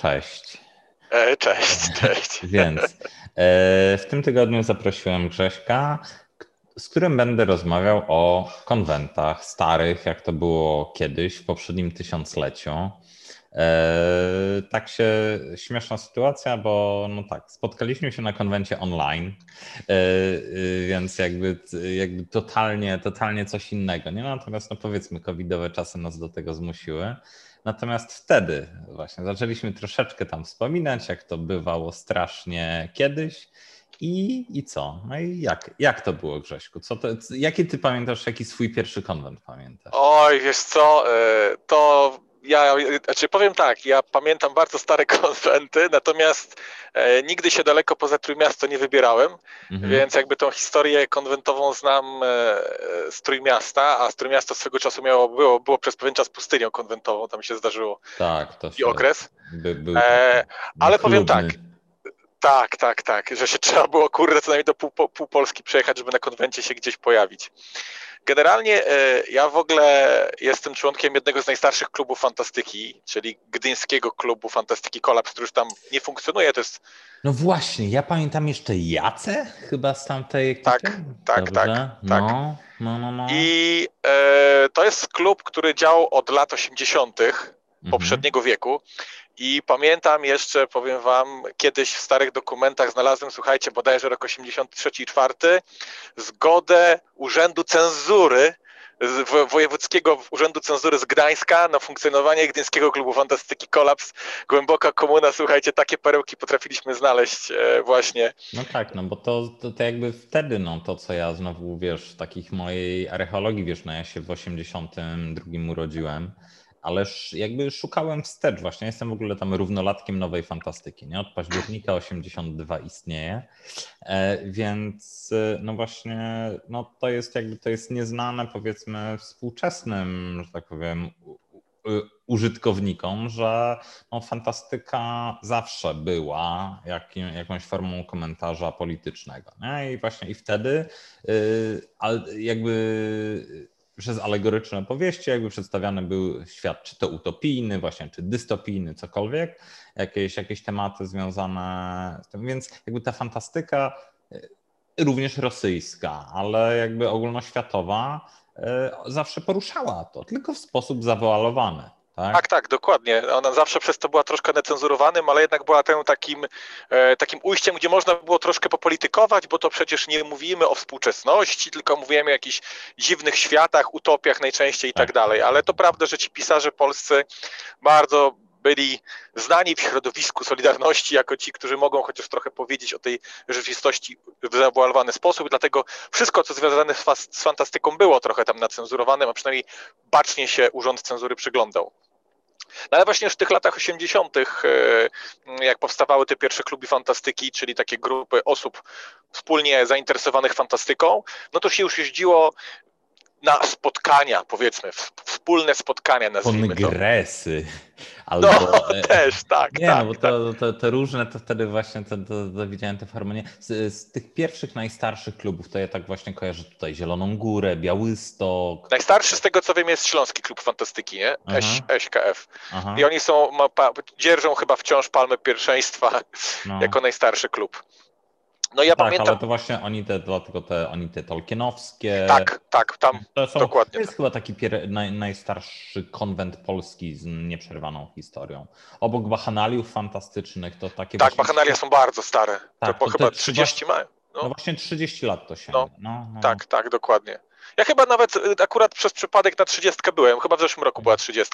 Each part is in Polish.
Cześć. E, cześć, cześć. Więc e, w tym tygodniu zaprosiłem Grześka, z którym będę rozmawiał o konwentach starych, jak to było kiedyś w poprzednim tysiącleciu. E, tak się śmieszna sytuacja, bo no tak, spotkaliśmy się na konwencie online, więc jakby, jakby totalnie, totalnie coś innego. Nie? Natomiast no powiedzmy, covidowe czasy nas do tego zmusiły. Natomiast wtedy właśnie zaczęliśmy troszeczkę tam wspominać, jak to bywało strasznie kiedyś. I, I co? No i jak, jak to było, Grześku? Co to, jaki ty pamiętasz, jaki swój pierwszy konwent pamiętasz? Oj, wiesz co, e, to ja, znaczy powiem tak, ja pamiętam bardzo stare konwenty, natomiast e, nigdy się daleko poza Trójmiasto nie wybierałem, mhm. więc jakby tą historię konwentową znam e, z Trójmiasta, a z Trójmiasto swego czasu miało, było, było przez pewien czas pustynią konwentową, tam się zdarzyło tak, to i okres. By, był e, ale powiem tak, tak, tak, tak, że się trzeba było kurde co najmniej do pół, pół Polski przejechać, żeby na konwencie się gdzieś pojawić. Generalnie e, ja w ogóle jestem członkiem jednego z najstarszych klubów fantastyki, czyli gdyńskiego klubu fantastyki Kolaps, który już tam nie funkcjonuje. To jest... No właśnie, ja pamiętam jeszcze Jace chyba z tamtej ekipy. Tak, tak, Dobrze? tak. No, tak. No, no, no. I e, to jest klub, który działał od lat 80. Mhm. poprzedniego wieku. I pamiętam jeszcze, powiem wam, kiedyś w starych dokumentach znalazłem, słuchajcie, bodajże rok 83 i 4, zgodę Urzędu Cenzury, Wojewódzkiego Urzędu Cenzury z Gdańska na funkcjonowanie Gdyńskiego Klubu Fantastyki Kolaps. Głęboka komuna, słuchajcie, takie perełki potrafiliśmy znaleźć e, właśnie. No tak, no bo to, to, to jakby wtedy, no to co ja znowu, wiesz, takich mojej archeologii, wiesz, no ja się w 82 urodziłem, ależ jakby szukałem wstecz właśnie. Jestem w ogóle tam równolatkiem nowej fantastyki. Nie? Od października 82 istnieje. E, więc e, no właśnie, no to jest jakby to jest nieznane powiedzmy współczesnym, że tak powiem, użytkownikom, że no, fantastyka zawsze była jakim, jakąś formą komentarza politycznego. Nie? I właśnie i wtedy y, jakby przez alegoryczne powieści jakby przedstawiany był świat, czy to utopijny właśnie, czy dystopijny, cokolwiek, jakieś, jakieś tematy związane z tym, więc jakby ta fantastyka e, również rosyjska, ale jakby ogólnoświatowa e, zawsze poruszała to, tylko w sposób zawoalowany. Tak? tak, tak, dokładnie. Ona zawsze przez to była troszkę necenzurowanym, ale jednak była tym takim, e, takim ujściem, gdzie można było troszkę popolitykować, bo to przecież nie mówimy o współczesności, tylko mówimy o jakichś dziwnych światach, utopiach najczęściej i tak, tak dalej. Ale to prawda, że ci pisarze polscy bardzo byli znani w środowisku Solidarności jako ci, którzy mogą chociaż trochę powiedzieć o tej rzeczywistości w zawoalowany sposób. Dlatego wszystko, co związane z, fantastyką, było trochę tam nacenzurowane, a przynajmniej bacznie się Urząd Cenzury przyglądał. No ale właśnie w tych latach 80., e, jak powstawały te pierwsze kluby fantastyki, czyli takie grupy osób wspólnie zainteresowanych fantastyką, no to się już jeździło na spotkania, powiedzmy, wspólne spotkania, nazwijmy Kongresy. Albo, no, też, tak. Nie, tak, no bo to, to, to, różne, to wtedy właśnie to, to, to widziałem te harmonie. Z, z, tych pierwszych, najstarszych klubów, to ja tak właśnie kojarzę tutaj Zieloną Górę, Białystok. Najstarszy z tego, co wiem, jest Śląski Klub Fantastyki, nie? SKF. I oni są, ma, dzierżą chyba wciąż palmę pierwszeństwa no. jako najstarszy klub. No ja tak, pamiętam. ale to właśnie oni te, dlatego te, oni te Tolkienowskie. Tak, tak, tam to są, dokładnie. To jest chyba taki pier, naj, najstarszy konwent polski z nieprzerwaną historią. Obok bachanaliów fantastycznych to takie. Tak, bachanalia są bardzo stare. Tak, to, to chyba 30 mają. No. no. właśnie 30 lat to się. No, no, no. Tak, tak, dokładnie. Ja chyba nawet y, akurat przez przypadek na 30 byłem. Chyba w zeszłym roku była 30,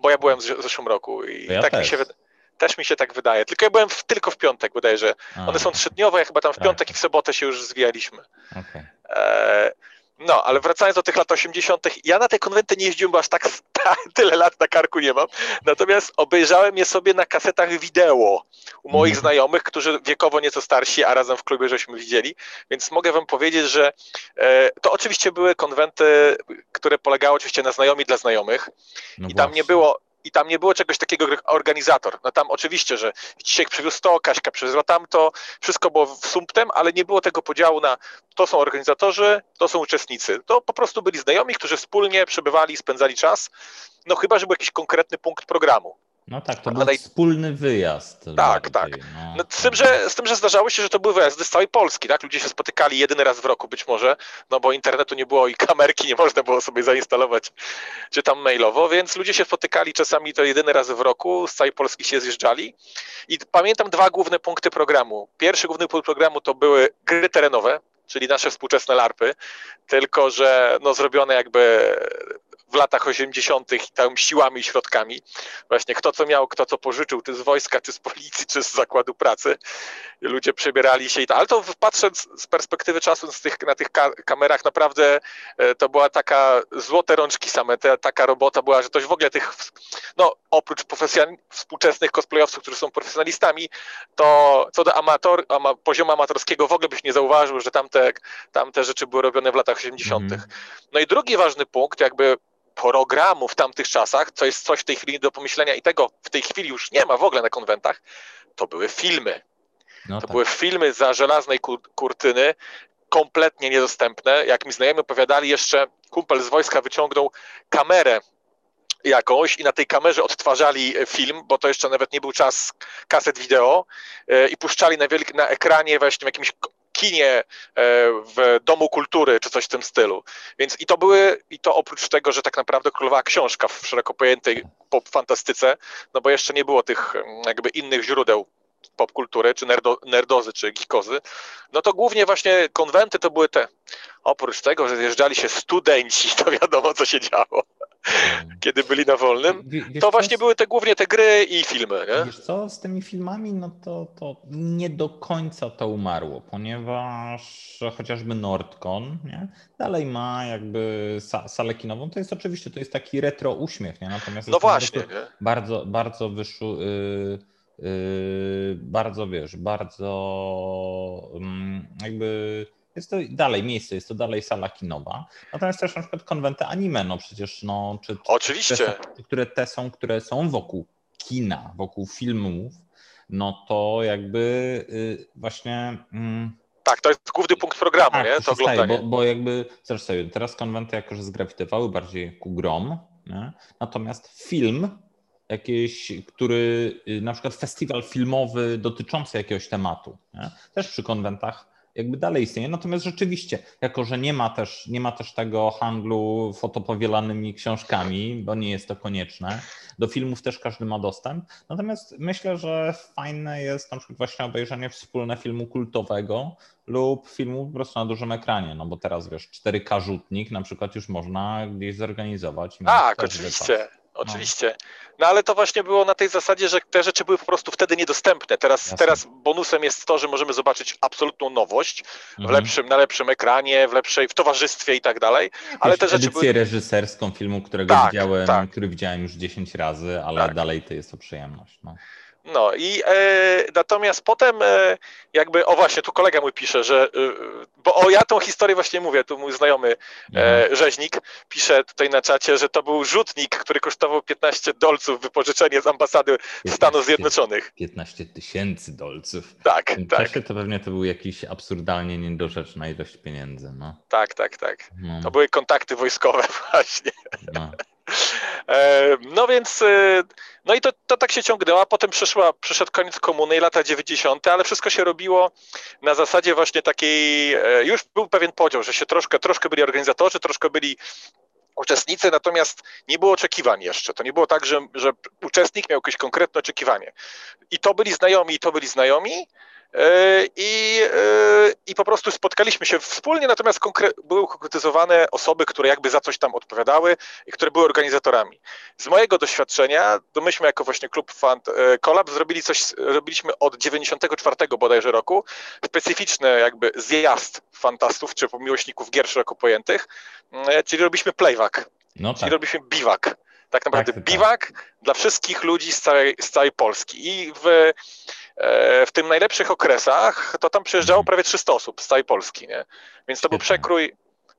bo ja byłem w zeszłym roku i ja tak też. mi się wydaje. Też mi się tak wydaje. Tylko ja byłem w, tylko w piątek bodajże. A. One są trzydniowe, ja chyba tam w tak. piątek i w sobotę się już zwijaliśmy. Okay. E, no, ale wracając do tych lat 80., ja na te konwenty nie jeździłem, bo aż tak tyle lat na karku nie mam. Natomiast obejrzałem je sobie na kasetach wideo u moich mm. znajomych, którzy wiekowo nieco starsi, a razem w klubie żeśmy widzieli. Więc mogę wam powiedzieć, że e, to oczywiście były konwenty, które polegały oczywiście na znajomi dla znajomych. No I tam właśnie. nie było i tam nie było czegoś takiego jak organizator. No tam oczywiście, że dzisiaj przywiózł to, Kaśka przywiozła tamto, wszystko było sumptem, ale nie było tego podziału na to są organizatorzy, to są uczestnicy. To po prostu byli znajomi, którzy wspólnie przebywali, spędzali czas, no chyba, że był jakiś konkretny punkt programu. No tak, to był naj... wspólny wyjazd. Tak, tak. No, no, z, tym, że, z tym, że zdarzało się, że to były wyjazdy z całej Polski, tak? Ludzie się spotykali jedyny raz w roku być może, no bo internetu nie było i kamerki nie można było sobie zainstalować czy tam mailowo, więc ludzie się spotykali czasami to jedyny raz w roku, z całej Polski się zjeżdżali i pamiętam dwa główne punkty programu. Pierwszy główny punkt programu to były gry terenowe, czyli nasze współczesne larpy, tylko że no, zrobione jakby w latach 80. tam siłami i środkami. Właśnie kto co miał, kto co pożyczył, czy z wojska, czy z policji, czy z zakładu pracy. I ludzie przebierali się i tak. Ale to patrząc z perspektywy czasu z tych, na tych kamerach, naprawdę e, to była taka złote rączki same. Te, taka robota była, że ktoś w ogóle tych, no oprócz współczesnych cosplayowców, którzy są profesjonalistami, to co do amator, ama, poziomu amatorskiego w ogóle byś nie zauważył, że tamte, tamte rzeczy były robione w latach 80. Mm. No i drugi ważny punkt, jakby programu w tamtych czasach, co jest coś w tej chwili do pomyślenia i tego w tej chwili już nie ma w ogóle na konwentach, to były filmy. No to tak. były filmy za żelaznej kurtyny, kompletnie niedostępne. Jak mi znajomi opowiadali, jeszcze kumpel z wojska wyciągnął kamerę jakąś i na tej kamerze odtwarzali film, bo to jeszcze nawet nie był czas kaset wideo e, i puszczali na, wielk- na ekranie właśnie w jakimś kinie, e, w Domu Kultury, czy coś w tym stylu. Więc i to były, i to oprócz tego, że tak naprawdę królowała książka w szeroko pojętej pop fantastyce, no bo jeszcze nie było tych mm, jakby innych źródeł popkultury, czy nerdo, nerdozy, czy geekozy, no to głównie właśnie konwenty to były te. Oprócz tego, że zjeżdżali się studenci, to wiadomo, co się działo. Kiedy byli na wolnym, wiesz to właśnie co? były te głównie te gry i filmy. Nie? Wiesz co, z tymi filmami, no to, to nie do końca to umarło, ponieważ chociażby Nordcon nie? dalej ma jakby salę kinową, to jest oczywiście, to jest taki retro uśmiech, nie? natomiast no właśnie, bardzo, bardzo wyszło, yy, yy, bardzo wiesz, bardzo yy, jakby jest to dalej miejsce, jest to dalej sala kinowa. Natomiast też na przykład konwenty anime, no przecież no, czy, Oczywiście. Które, są, które te są, które są wokół kina, wokół filmów, no to jakby y, właśnie. Mm, tak, to jest główny punkt programu, tak, nie? To oglądanie. Bo, bo jakby, zresztą sobie, teraz konwenty jakoś zgrawitowały bardziej ku grom, nie? natomiast film jakiś, który, y, na przykład festiwal filmowy dotyczący jakiegoś tematu, nie? też przy konwentach jakby dalej istnieje. Natomiast rzeczywiście, jako że nie ma też, nie ma też tego handlu fotopowielanymi książkami, bo nie jest to konieczne, do filmów też każdy ma dostęp. Natomiast myślę, że fajne jest na przykład właśnie obejrzenie wspólne filmu kultowego lub filmu po prostu na dużym ekranie, no bo teraz wiesz, 4K rzutnik na przykład już można gdzieś zorganizować. Tak, oczywiście. Oczywiście. No ale to właśnie było na tej zasadzie, że te rzeczy były po prostu wtedy niedostępne. Teraz, teraz bonusem jest to, że możemy zobaczyć absolutną nowość w mhm. lepszym, na lepszym ekranie, w lepszej, w towarzystwie i tak dalej. Ale te rzeczy edycję były... reżyserską filmu, którego tak, widziałem, tak. który widziałem już 10 razy, ale tak. dalej to jest to przyjemność. No. No i e, natomiast potem e, jakby, o właśnie, tu kolega mój pisze, że, e, bo o ja tą historię właśnie mówię, tu mój znajomy e, mhm. rzeźnik pisze tutaj na czacie, że to był rzutnik, który kosztował 15 dolców, wypożyczenie z ambasady 15, Stanów Zjednoczonych. 15 tysięcy dolców. Tak, w tak. Czasie to pewnie to był jakiś absurdalnie niedorzeczna ilość pieniędzy, no. Tak, tak, tak. No. To były kontakty wojskowe właśnie. No. E, no więc, e, no i to, to tak się ciągnęło, a potem przyszła, przyszedł koniec komuny i lata 90., ale wszystko się robiło na zasadzie właśnie takiej, e, już był pewien podział, że się troszkę, troszkę byli organizatorzy, troszkę byli uczestnicy, natomiast nie było oczekiwań jeszcze. To nie było tak, że, że uczestnik miał jakieś konkretne oczekiwanie. I to byli znajomi, i to byli znajomi, I, e, I po prostu spotkaliśmy się wspólnie, natomiast konkre były konkretyzowane osoby, które jakby za coś tam odpowiadały i które były organizatorami. Z mojego doświadczenia, to myśmy jako właśnie klub Fund e, Collab zrobili coś, robiliśmy od 94 bodajże roku, specyficzny jakby zjazd fantastów czy miłośników gier szeroko pojętych, czyli robiliśmy playback, no czyli tak. robiliśmy biwak tak naprawdę tak, biwak tak. dla wszystkich ludzi z całej, z całej Polski. I w, E, w tym najlepszych okresach to tam przyjeżdżało prawie 300 osób z całej Polski, nie? Więc to był przekrój,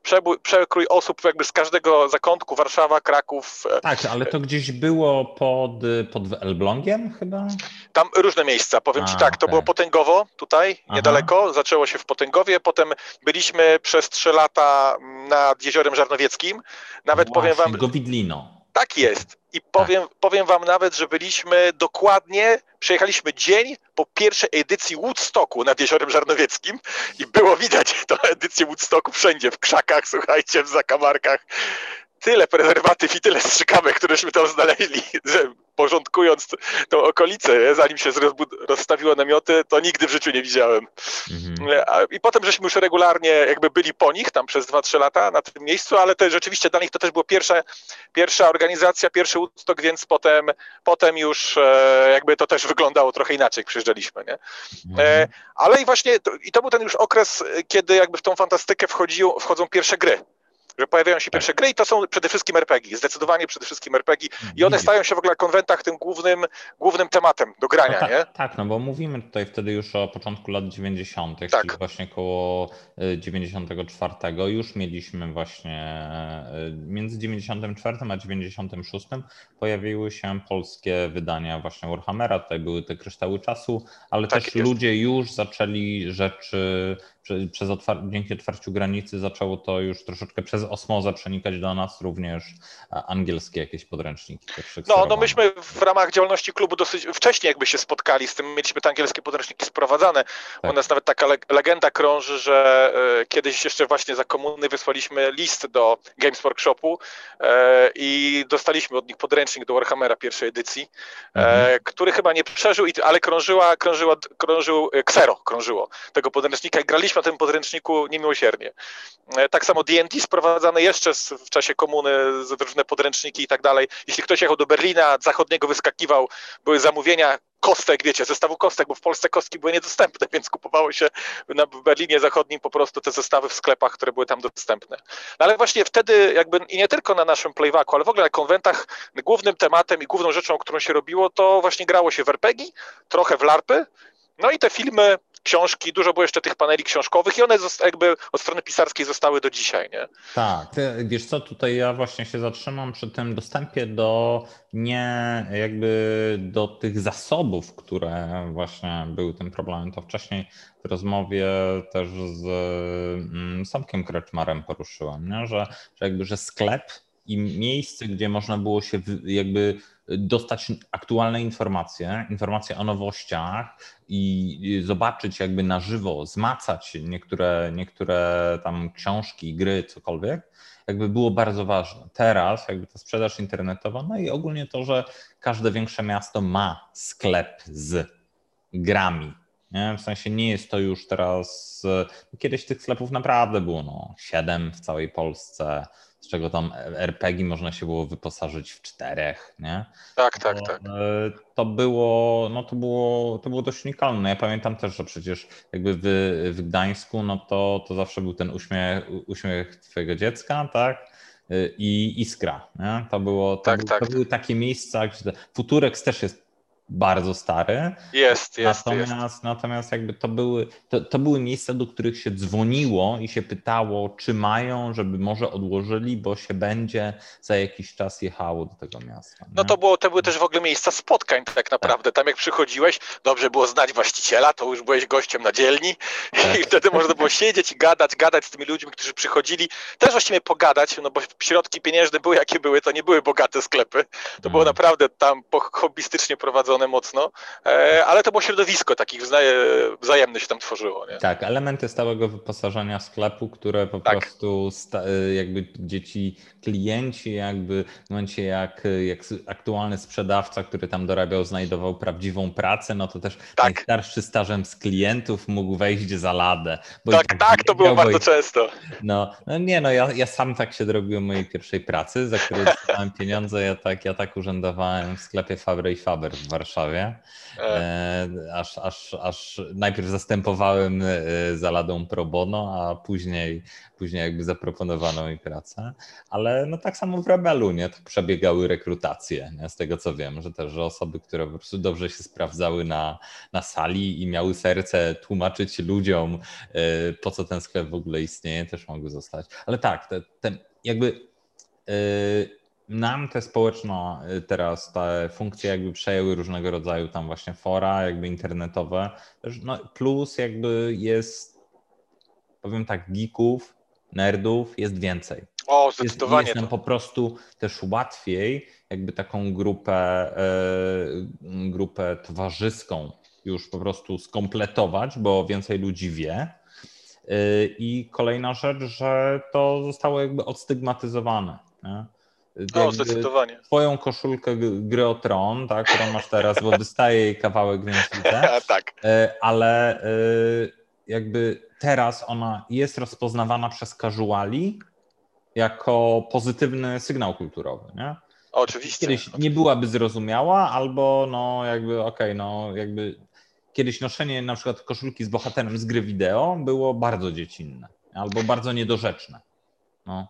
przebój, przekrój osób jakby z każdego zakątku, Warszawa, Kraków. E, tak, ale to gdzieś było pod, pod Elblągiem chyba? Tam różne miejsca, powiem A, Ci tak, to było Potęgowo tutaj, Aha. niedaleko, zaczęło się w Potęgowie, potem byliśmy przez trzy lata nad Jeziorem Żarnowieckim, nawet Właśnie, powiem Wam... Gowidlino. Tak jest. I powiem, tak. powiem wam nawet, że byliśmy dokładnie, przejechaliśmy dzień po pierwszej edycji Woodstocku nad Jeziorem Żarnowieckim i było widać tę edycję Woodstocku wszędzie, w krzakach, słuchajcie, w zakamarkach tyle prezerwatyw i tyle strzykawek, któreśmy tam znaleźli, że porządkując tą okolicę, zanim się rozstawiło namioty, to nigdy w życiu nie widziałem. Mhm. I potem żeśmy już regularnie jakby byli po nich tam przez 2-3 lata na tym miejscu, ale to rzeczywiście dla nich to też była pierwsza, pierwsza organizacja, pierwszy Woodstock, więc potem, potem już e, jakby to też wyglądało trochę inaczej, jak przyjeżdżaliśmy, nie? Mhm. E, ale i właśnie, i to był ten już okres, kiedy jakby w tą fantastykę wchodził, wchodzą pierwsze gry że pojawiają się pierwsze tak. gry i to są przede wszystkim RPG, zdecydowanie przede wszystkim RPG i one stają się w ogóle na konwentach tym głównym, głównym tematem do grania, no nie? Tak, no bo mówimy tutaj wtedy już o początku lat 90., tak. czyli właśnie koło 94 y, już mieliśmy właśnie y, między 94 a 96 pojawiły się polskie wydania właśnie Warhammera, tutaj były te kryształy czasu, ale tak też jest. ludzie już zaczęli rzeczy przez otwar- dzięki otwarciu granicy zaczęło to już troszeczkę przez osmozę przenikać do nas również angielskie jakieś podręczniki. No, no myśmy w ramach działalności klubu dosyć wcześniej jakby się spotkali z tym, mieliśmy te angielskie podręczniki sprowadzane. Tak. U nas nawet taka legenda krąży, że e, kiedyś jeszcze właśnie za komuny wysłaliśmy list do Games Workshopu e, i dostaliśmy od nich podręcznik do Warhammera pierwszej edycji, e, mhm. który chyba nie przeżył, ale krążyła, krążyła, krążył, Xero krążyło tego podręcznika i graliśmy na tym podręczniku niemiłosiernie. E, tak samo D&D sprowadzane jeszcze w czasie komuny, różne podręczniki i tak dalej. Jeśli ktoś jechał do Berlina zachodniego, wyskakiwał, były zamówienia kostek, wiecie, zestawu kostek, bo w Polsce kostki były niedostępne, więc kupowało się na, w Berlinie Zachodnim po prostu te zestawy w sklepach, które były tam dostępne. No ale właśnie wtedy jakby i nie tylko na naszym playbacku, ale w ogóle na konwentach głównym tematem i główną rzeczą, którą się robiło, to właśnie grało się w RPG, trochę w LARPy, no i te filmy książki, dużo było jeszcze tych paneli książkowych i one jakby od strony pisarskiej zostały do dzisiaj, nie? Tak, wiesz co, tutaj ja właśnie się zatrzymam przy tym dostępie do nie jakby do tych zasobów, które właśnie były tym problemem, to wcześniej w rozmowie też z mm, Samkiem Kreczmarem poruszyłem, nie? Że, że jakby, że sklep i miejsce, gdzie można było się jakby dostać aktualne informacje, informacje o nowościach i zobaczyć jakby na żywo, zmacać niektóre, niektóre tam książki, gry, cokolwiek, jakby było bardzo ważne. Teraz jakby ta sprzedaż internetowa, no i ogólnie to, że każde większe miasto ma sklep z grami. Nie? W sensie nie jest to już teraz. Kiedyś tych sklepów naprawdę było no, 7 w całej Polsce z czego tam RPG można się było wyposażyć w czterech, nie? Tak, tak, to, tak. E, to było, no to było, to było dość unikalne. Ja pamiętam też, że przecież jakby w, w Gdańsku, no to, to zawsze był ten uśmiech, uśmiech twojego dziecka, tak? E, I Iskra, nie? To było, to, tak, tak, to były takie miejsca, gdzie Futurex też jest bardzo stary. Jest, jest. Natomiast, jest. natomiast jakby to były, to, to były miejsca, do których się dzwoniło i się pytało, czy mają, żeby może odłożyli, bo się będzie za jakiś czas jechało do tego miasta. Nie? No to, było, to były też w ogóle miejsca spotkań tak naprawdę. Tak. Tam jak przychodziłeś, dobrze było znać właściciela, to już byłeś gościem na dzielni tak. i wtedy można było siedzieć i gadać, gadać z tymi ludźmi, którzy przychodzili. Też właściwie pogadać, no bo środki pieniężne były jakie były, to nie były bogate sklepy. To hmm. było naprawdę tam hobbystycznie prowadzone mocno, e, ale to było środowisko takich wzajemne się tam tworzyło. Nie? Tak, elementy stałego wyposażenia sklepu, które po tak. prostu e, jakby dzieci, klienci jakby w momencie jak, jak aktualny sprzedawca, który tam dorabiał, znajdował prawdziwą pracę, no to też tak. najstarszy stażem z klientów mógł wejść za ladę. tak, tak, tak to było bardzo często. No, no nie no, ja, ja sam tak się drobiłem mojej pierwszej pracy, za którą dostałem pieniądze, ja tak, ja tak urzędowałem w sklepie Faber i Faber w Warszawie Warszawie. E, aż, aż, aż najpierw zastępowałem e, za ladą pro bono, a później, później jakby zaproponowano mi pracę. Ale no tak samo w Rebelu, nie? Tak przebiegały rekrutacje, nie? z tego co wiem, że też że osoby, które po prostu dobrze się sprawdzały na, na sali i miały serce tłumaczyć ludziom, e, po co ten sklep w ogóle istnieje, też mogły zostać. Ale tak, te, te jakby nam te społeczne y, teraz te funkcje jakby przejęły różnego rodzaju tam właśnie fora jakby internetowe. No plus jakby jest, powiem tak, geeków, nerdów jest więcej. O, zdecydowanie. Jest, jest nam po prostu też łatwiej jakby taką grupę, e, grupę towarzyską już po prostu skompletować, bo więcej ludzi wie. E, I kolejna rzecz, że to zostało jakby odstygmatyzowane. Nie? O, zdecydowanie. Twoją koszulkę gry o tron, tak, którą masz teraz, bo wystaje jej kawałek, więc widzę. tak. E, ale jakby teraz ona jest rozpoznawana przez casuali jako pozytywny sygnał kulturowy, nie? Oczywiście. Kiedyś nie byłaby zrozumiała, albo no jakby okej, okay, no jakby kiedyś noszenie na przykład koszulki z bohaterem z gry wideo było bardzo dziecinne albo bardzo niedorzeczne. No.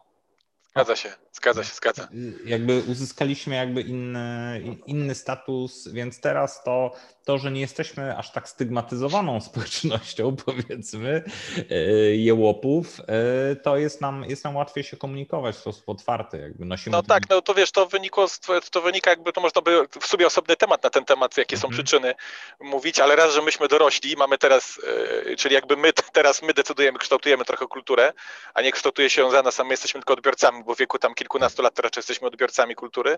Zgadza się, zgadza się, zgadza. Jakby uzyskaliśmy jakby inny, inny status, więc teraz to, to, że nie jesteśmy aż tak stygmatyzowaną społecznością, powiedzmy, e, jełopów, e, to jest nam, jest nam łatwiej się komunikować w sposób otwarty. Jakby nosimy no tak, no to wiesz, to, wynikło, to wynika jakby, to można by w sobie osobny temat na ten temat, jakie są mhm. przyczyny mówić, ale raz, że myśmy dorośli, mamy teraz, czyli jakby my teraz my decydujemy, kształtujemy trochę kulturę, a nie kształtuje się za nas, a my jesteśmy tylko odbiorcami, bo w wieku tam kilkunastu lat to raczej jesteśmy odbiorcami kultury.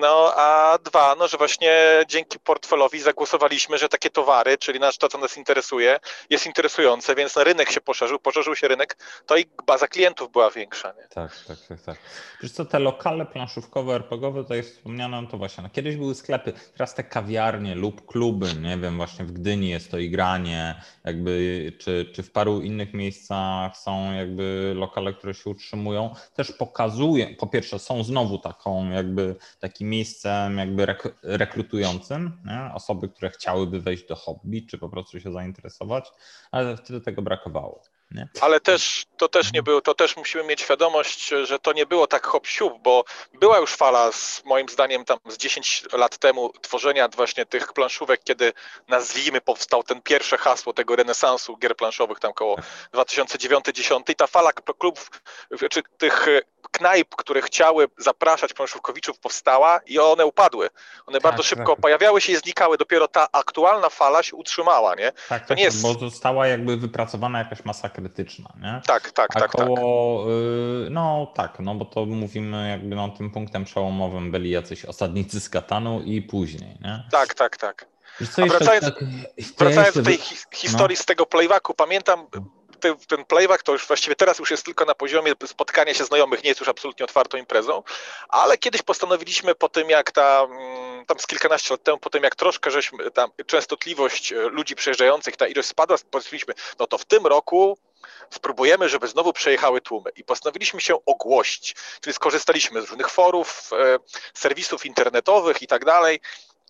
No a dwa, no że właśnie dzięki portfelowi zagłosowaliśmy, że takie towary, czyli nasz, to, co nas interesuje, jest interesujące, więc na rynek się poszerzył, poszerzył się rynek, to i baza klientów była większa. Nie? Tak, tak, tak, tak. Wiesz co, te lokale planszówkowe, RPGowe, to jest wspomniane, no to właśnie, no kiedyś były sklepy, teraz te kawiarnie lub kluby, nie wiem, właśnie w Gdyni jest to igranie, jakby, czy, czy w paru innych miejscach są jakby lokale, które się utrzymują, też pokazuje, po pierwsze są znowu taką jakby takim miejscem jakby rekrutującym, nie? osoby, które chciałyby wejść do hobby, czy po prostu się zainteresować, ale wtedy tego brakowało. Nie? Ale też to też nie było, to też musimy mieć świadomość, że to nie było tak hop bo była już fala z moim zdaniem tam z 10 lat temu tworzenia właśnie tych planszówek, kiedy nazwijmy powstał ten pierwsze hasło tego renesansu gier planszowych tam koło 2009-10 i ta fala klubów, czy tych knajp, które chciały zapraszać planszówkowiczów powstała i one upadły. One tak, bardzo szybko tak. pojawiały się i znikały. Dopiero ta aktualna fala się utrzymała, nie? Tak, to tak, nie jest... bo została jakby wypracowana jakaś masa krytyczna, nie? Tak, tak, A tak. Koło, tak. no tak, no bo to mówimy jakby no tym punktem przełomowym byli jacyś osadnicy z Katanu i później, nie? Tak, tak, tak. A wracając, tak, wracając do tej historii no. z tego playbacku, pamiętam ten, ten playback to już właściwie teraz już jest tylko na poziomie spotkania się znajomych, nie jest już absolutnie otwartą imprezą, ale kiedyś postanowiliśmy po tym, jak ta, mm, tam z kilkanaście lat temu, po tym jak troszkę żeśmy tam częstotliwość e, ludzi przejeżdżających, ta ilość spadła, postanowiliśmy, no to w tym roku spróbujemy, żeby znowu przejechały tłumy. I postanowiliśmy się ogłosić, czyli skorzystaliśmy z różnych forów, e, serwisów internetowych i tak dalej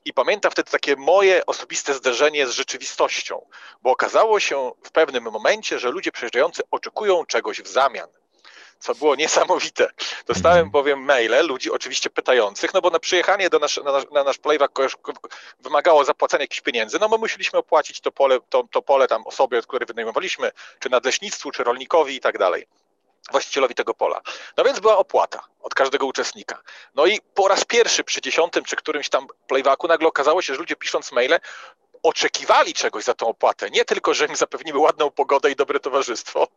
i pamiętam wtedy takie moje osobiste zderzenie z rzeczywistością, bo okazało się w pewnym momencie, że ludzie przyjeżdżający oczekują czegoś w zamian co było niesamowite. Dostałem mhm. bowiem maile ludzi oczywiście pytających, no bo na przyjechanie do nasz, na, nasz, na nasz playback wymagało zapłacenia jakichś pieniędzy, no my musieliśmy opłacić to pole, to, to pole tam osobie, od której wynajmowaliśmy, czy nadleśnictwu, czy rolnikowi i tak dalej właścicielowi tego pola. No więc była opłata od każdego uczestnika. No i po raz pierwszy przy dziesiątym czy którymś tam playbacku nagle okazało się, że ludzie pisząc maile oczekiwali czegoś za tą opłatę. Nie tylko, że im zapewnimy ładną pogodę i dobre towarzystwo,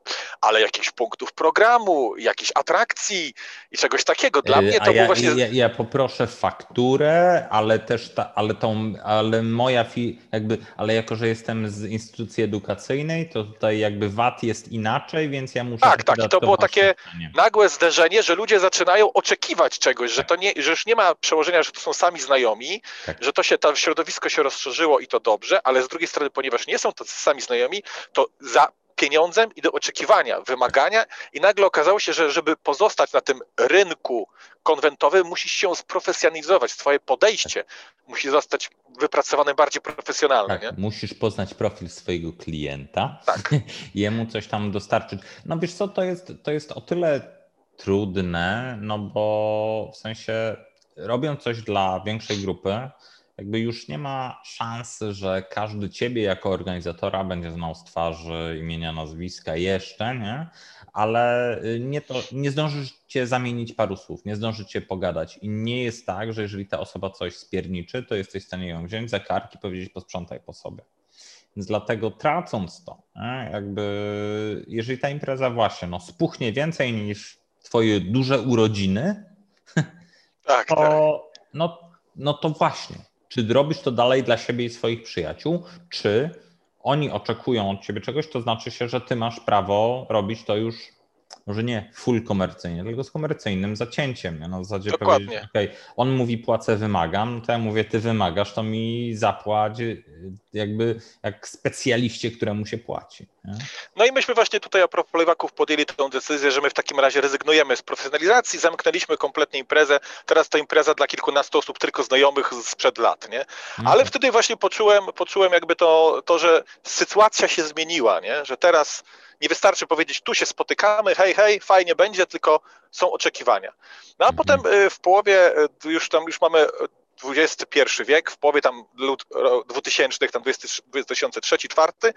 ale jakichś punktów programu, jakichś atrakcji i czegoś takiego. Dla mnie to ja, właśnie. Ja, ja, poproszę fakturę, ale też ta, ale tą, ale moja fi, jakby, ale jako, że jestem z instytucji edukacyjnej, to tutaj jakby VAT jest inaczej, więc ja muszę. Tak, tak. I to było takie nagłe zderzenie, że ludzie zaczynają oczekiwać czegoś, że to nie, że już nie ma przełożenia, że to są sami znajomi, tak. że to się, to środowisko się rozszerzyło i to do dobrze, ale z drugiej strony, ponieważ nie są to sami znajomi, to za pieniądzem i do oczekiwania, wymagania i nagle okazało się, że żeby pozostać na tym rynku konwentowym, musisz się sprofesjonalizować, swoje podejście musi zostać wypracowane bardziej profesjonalnie. Tak, musisz poznać profil swojego klienta, tak. jemu coś tam dostarczyć. No wiesz co, to jest, to jest o tyle trudne, no bo w sensie robiąc coś dla większej grupy, jakby już nie ma szansy, że każdy ciebie jako organizatora będzie znał z twarzy, imienia, nazwiska jeszcze, nie? Ale y, nie, to, nie zdążysz cię zamienić paru słów, nie zdąży cię pogadać. I nie jest tak, że jeżeli ta osoba coś spierniczy, to jesteś w stanie ją wziąć za karki i powiedzieć posprzątaj po sobie. Więc dlatego tracąc to, nie? jakby jeżeli ta impreza właśnie no, spuchnie więcej niż twoje duże urodziny, tak, to, tak. No, no to właśnie, czy robisz to dalej dla siebie i swoich przyjaciół, czy oni oczekują od ciebie czegoś, to znaczy się, że ty masz prawo robić to już może nie full komercyjnie, tylko z komercyjnym zacięciem. Na no, zasadzie Dokładnie. okay, on mówi płacę, wymagam, to ja mówię ty wymagasz, to mi zapłać y, jakby jak specjaliście, któremu się płaci. Nie? No i myśmy właśnie tutaj a propos lewaków podjęli tę decyzję, że my w takim razie rezygnujemy z profesjonalizacji, zamknęliśmy kompletnie imprezę, teraz to impreza dla kilkunastu osób tylko znajomych sprzed lat, nie? Mhm. Ale wtedy właśnie poczułem, poczułem jakby to, to, że sytuacja się zmieniła, nie? Że teraz nie wystarczy powiedzieć, tu się spotykamy, hej, hej, fajnie będzie, tylko są oczekiwania. No a potem y, w połowie y, już tam już mamy XXI wiek, w połowie tam 2000, tam 2003-2004,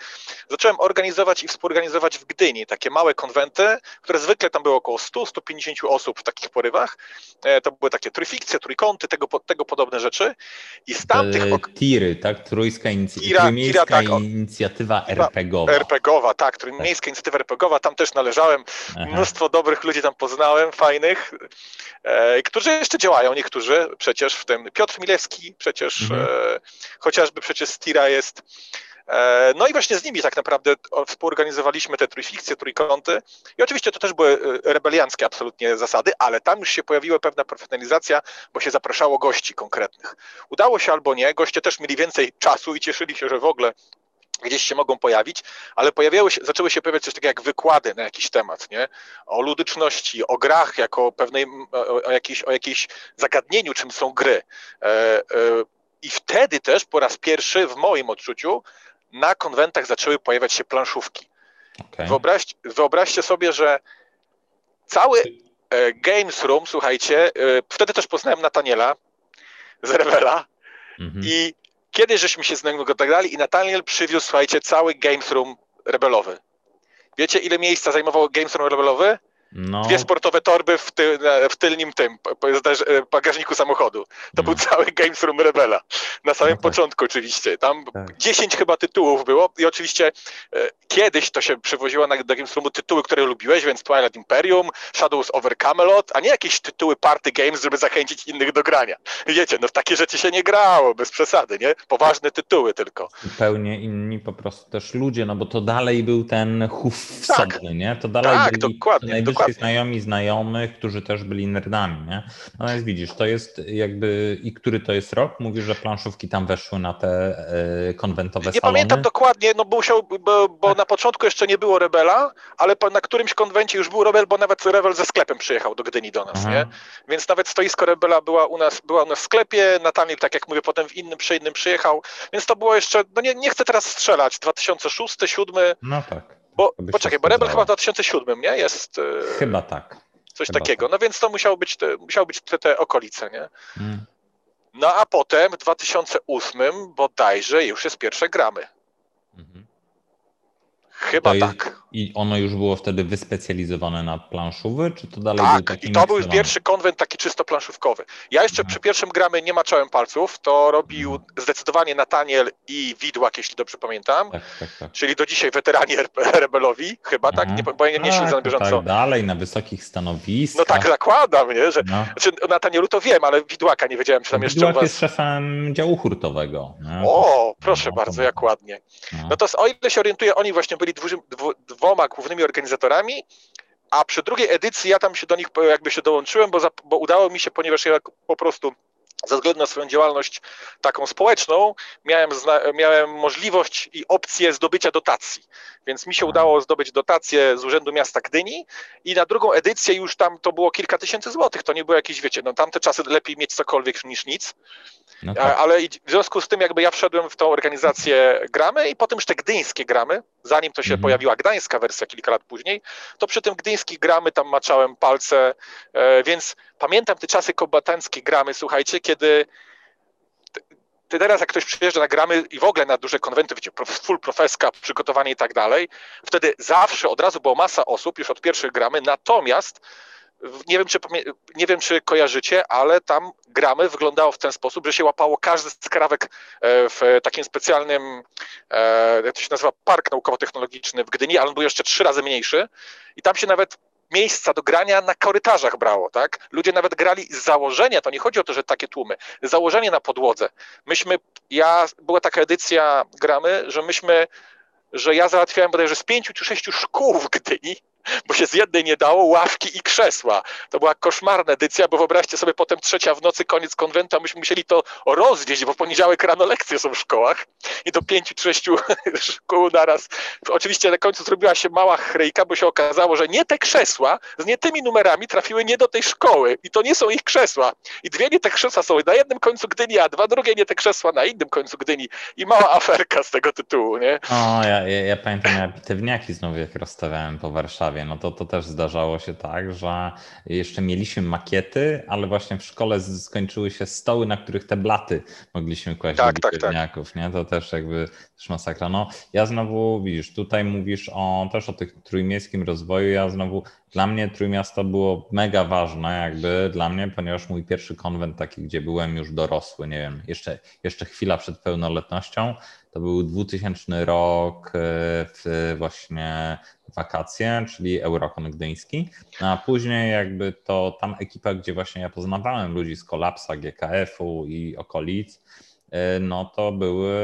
zacząłem organizować i współorganizować w Gdyni takie małe konwenty, które zwykle tam było około 100-150 osób w takich porywach. E, to były takie trójfikcje, trójkąty, tego, tego podobne rzeczy. I z tamtych... Tiry, tak? Trójska inicjatywa, trójmiejska tak, inicjatywa RPGowa. RPGowa, tak, trójmiejska tak. inicjatywa RPGowa, tam też należałem. Aha. Mnóstwo dobrych ludzi tam poznałem, fajnych, e, którzy jeszcze działają, niektórzy przecież, w tym Piotr Piotr Milewski przecież, mhm. e, chociażby przecież Stira jest. E, no i właśnie z nimi tak naprawdę współorganizowaliśmy te trójfikcje, trójkąty i oczywiście to też były e, rebelianckie absolutnie zasady, ale tam już się pojawiła pewna profesjonalizacja, bo się zapraszało gości konkretnych. Udało się albo nie, goście też mieli więcej czasu i cieszyli się, że w ogóle gdzieś się mogą pojawić, ale pojawiały się, zaczęły się pojawiać coś takiego jak wykłady na jakiś temat, nie? O ludyczności, o grach jako pewnej, o, o, jakiejś, o jakiejś zagadnieniu, czym są gry. E, e, I wtedy też po raz pierwszy w moim odczuciu na konwentach zaczęły pojawiać się planszówki. Okay. Wyobraź, wyobraźcie sobie, że cały e, Games Room, słuchajcie, wtedy też poznałem Nataniela z Revela mhm. i Kiedyś żeśmy się z nim dogadali i Nathaniel przywiózł, słuchajcie, cały Games Room rebelowy. Wiecie, ile miejsca zajmował Games Room rebelowy? No. Dwie sportowe torby w, ty, w tylnym tym bagażniku samochodu. To no. był cały Games Room Rebela. Na samym no tak. początku oczywiście. Tam tak. 10 chyba tytułów było i oczywiście e, kiedyś to się przywoziło na, do Games Roomu tytuły, które lubiłeś, więc Twilight Imperium, Shadows over Camelot, a nie jakieś tytuły party games, żeby zachęcić innych do grania. Wiecie, no w takie rzeczy się nie grało, bez przesady, nie? Poważne tytuły tylko. Zupełnie inni po prostu też ludzie, no bo to dalej był ten chów tak. nie? To dalej tak, dokładnie, dokładnie znajomi znajomych, którzy też byli nerdami, nie? No więc widzisz, to jest jakby, i który to jest rok? Mówisz, że planszówki tam weszły na te e, konwentowe nie salony? Nie pamiętam dokładnie, no bo, musiał, bo, bo na początku jeszcze nie było Rebela, ale na którymś konwencie już był Rebel, bo nawet Rebel ze sklepem przyjechał do Gdyni do nas, Aha. nie? Więc nawet stoisko Rebela była u nas, była u nas w sklepie, Nathaniel, tak jak mówię, potem w innym, przy innym przyjechał, więc to było jeszcze, no nie, nie chcę teraz strzelać, 2006, 2007. No tak. Bo, poczekaj, bo Rebel chyba w 2007, nie? Jest. E, chyba tak. Coś chyba takiego. Tak. No więc to musiało być te, musiały być te, te okolice, nie? Hmm. No a potem w 2008 bodajże już jest pierwsze gramy. Mhm. Chyba tak. I ono już było wtedy wyspecjalizowane na planszówy, czy to dalej tak, był i to był pierwszy konwent taki czysto planszówkowy. Ja jeszcze Aha. przy pierwszym gramy nie maczałem palców, to robił Aha. zdecydowanie Nataniel i Widłak, jeśli dobrze pamiętam. Tak, tak, tak. Czyli do dzisiaj weterani rebelowi, chyba, tak? Nie, bo ja nie śledzę na bieżąco. Tak, dalej, na wysokich stanowiskach. No tak zakładam, nie? Że, no. Znaczy, Natanielu to wiem, ale Widłaka nie wiedziałem, czy tam jeszcze Widłak was... jest szefem działu hurtowego. No. O, proszę no, bardzo, jak ładnie. No. no to o ile się orientuję, oni właśnie byli dwu, dwoma głównymi organizatorami, a przy drugiej edycji ja tam się do nich jakby się dołączyłem, bo, za, bo udało mi się, ponieważ ja po prostu ze względu na swoją działalność taką społeczną, miałem, miałem możliwość i opcję zdobycia dotacji. Więc mi się udało zdobyć dotację z Urzędu Miasta Gdyni i na drugą edycję już tam to było kilka tysięcy złotych. To nie było jakieś, wiecie, no tamte czasy lepiej mieć cokolwiek niż nic. No tak. Ale w związku z tym jakby ja wszedłem w tą organizację gramy i potem te gdyńskie gramy, zanim to się mhm. pojawiła gdańska wersja kilka lat później, to przy tym gdyńskich gramy tam maczałem palce, e, więc pamiętam te czasy kombatanckie gramy, słuchajcie, kiedy ty teraz jak ktoś przyjeżdża na gramy i w ogóle na duże konwenty, wiecie, full profeska, przygotowanie i tak dalej, wtedy zawsze od razu była masa osób, już od pierwszych gramy, natomiast nie wiem, czy, nie wiem, czy kojarzycie, ale tam gramy wyglądało w ten sposób, że się łapało każdy skrawek e, w takim specjalnym, e, jak to się nazywa, park naukowo-technologiczny w Gdyni, ale on był jeszcze trzy razy mniejszy i tam się nawet miejsca do grania na korytarzach brało, tak? Ludzie nawet grali z założenia, to nie chodzi o to, że takie tłumy, założenie na podłodze. Myśmy, ja, była taka edycja gramy, że myśmy, że ja załatwiałem bodajże z pięciu czy sześciu szkół w Gdyni, bo się z jednej nie dało ławki i krzesła. To była koszmarna edycja, bo wyobraźcie sobie potem trzecia w nocy, koniec konwentu, a myśmy musieli to rozwieźć, bo w poniedziałek rano lekcje są w szkołach i do pięciu, sześciu szkół naraz. Oczywiście na końcu zrobiła się mała chryjka, bo się okazało, że nie te krzesła z nie tymi numerami trafiły nie do tej szkoły i to nie są ich krzesła. I dwie nie te krzesła są na jednym końcu Gdyni, a dwa drugie nie te krzesła na innym końcu Gdyni i mała aferka z tego tytułu, nie? O, ja, ja, ja pamiętam, ja bitewniaki znowu jak rozstawiałem po Warszawie no to, to też zdarzało się tak, że jeszcze mieliśmy makiety, ale właśnie w szkole skończyły się stoły, na których te blaty mogliśmy kłaść tak, do tak, tak. nie? To też jakby też masakra. No ja znowu, widzisz, tutaj mówisz o, też o tych trójmiejskim rozwoju, ja znowu, dla mnie Trójmiasto było mega ważne jakby dla mnie, ponieważ mój pierwszy konwent taki, gdzie byłem już dorosły, nie wiem, jeszcze, jeszcze chwila przed pełnoletnością, to był 2000 rok e, w właśnie wakacje, czyli Eurokon Gdyński. No a później jakby to tam ekipa, gdzie właśnie ja poznawałem ludzi z Kolapsa, GKF-u i okolic, no to były,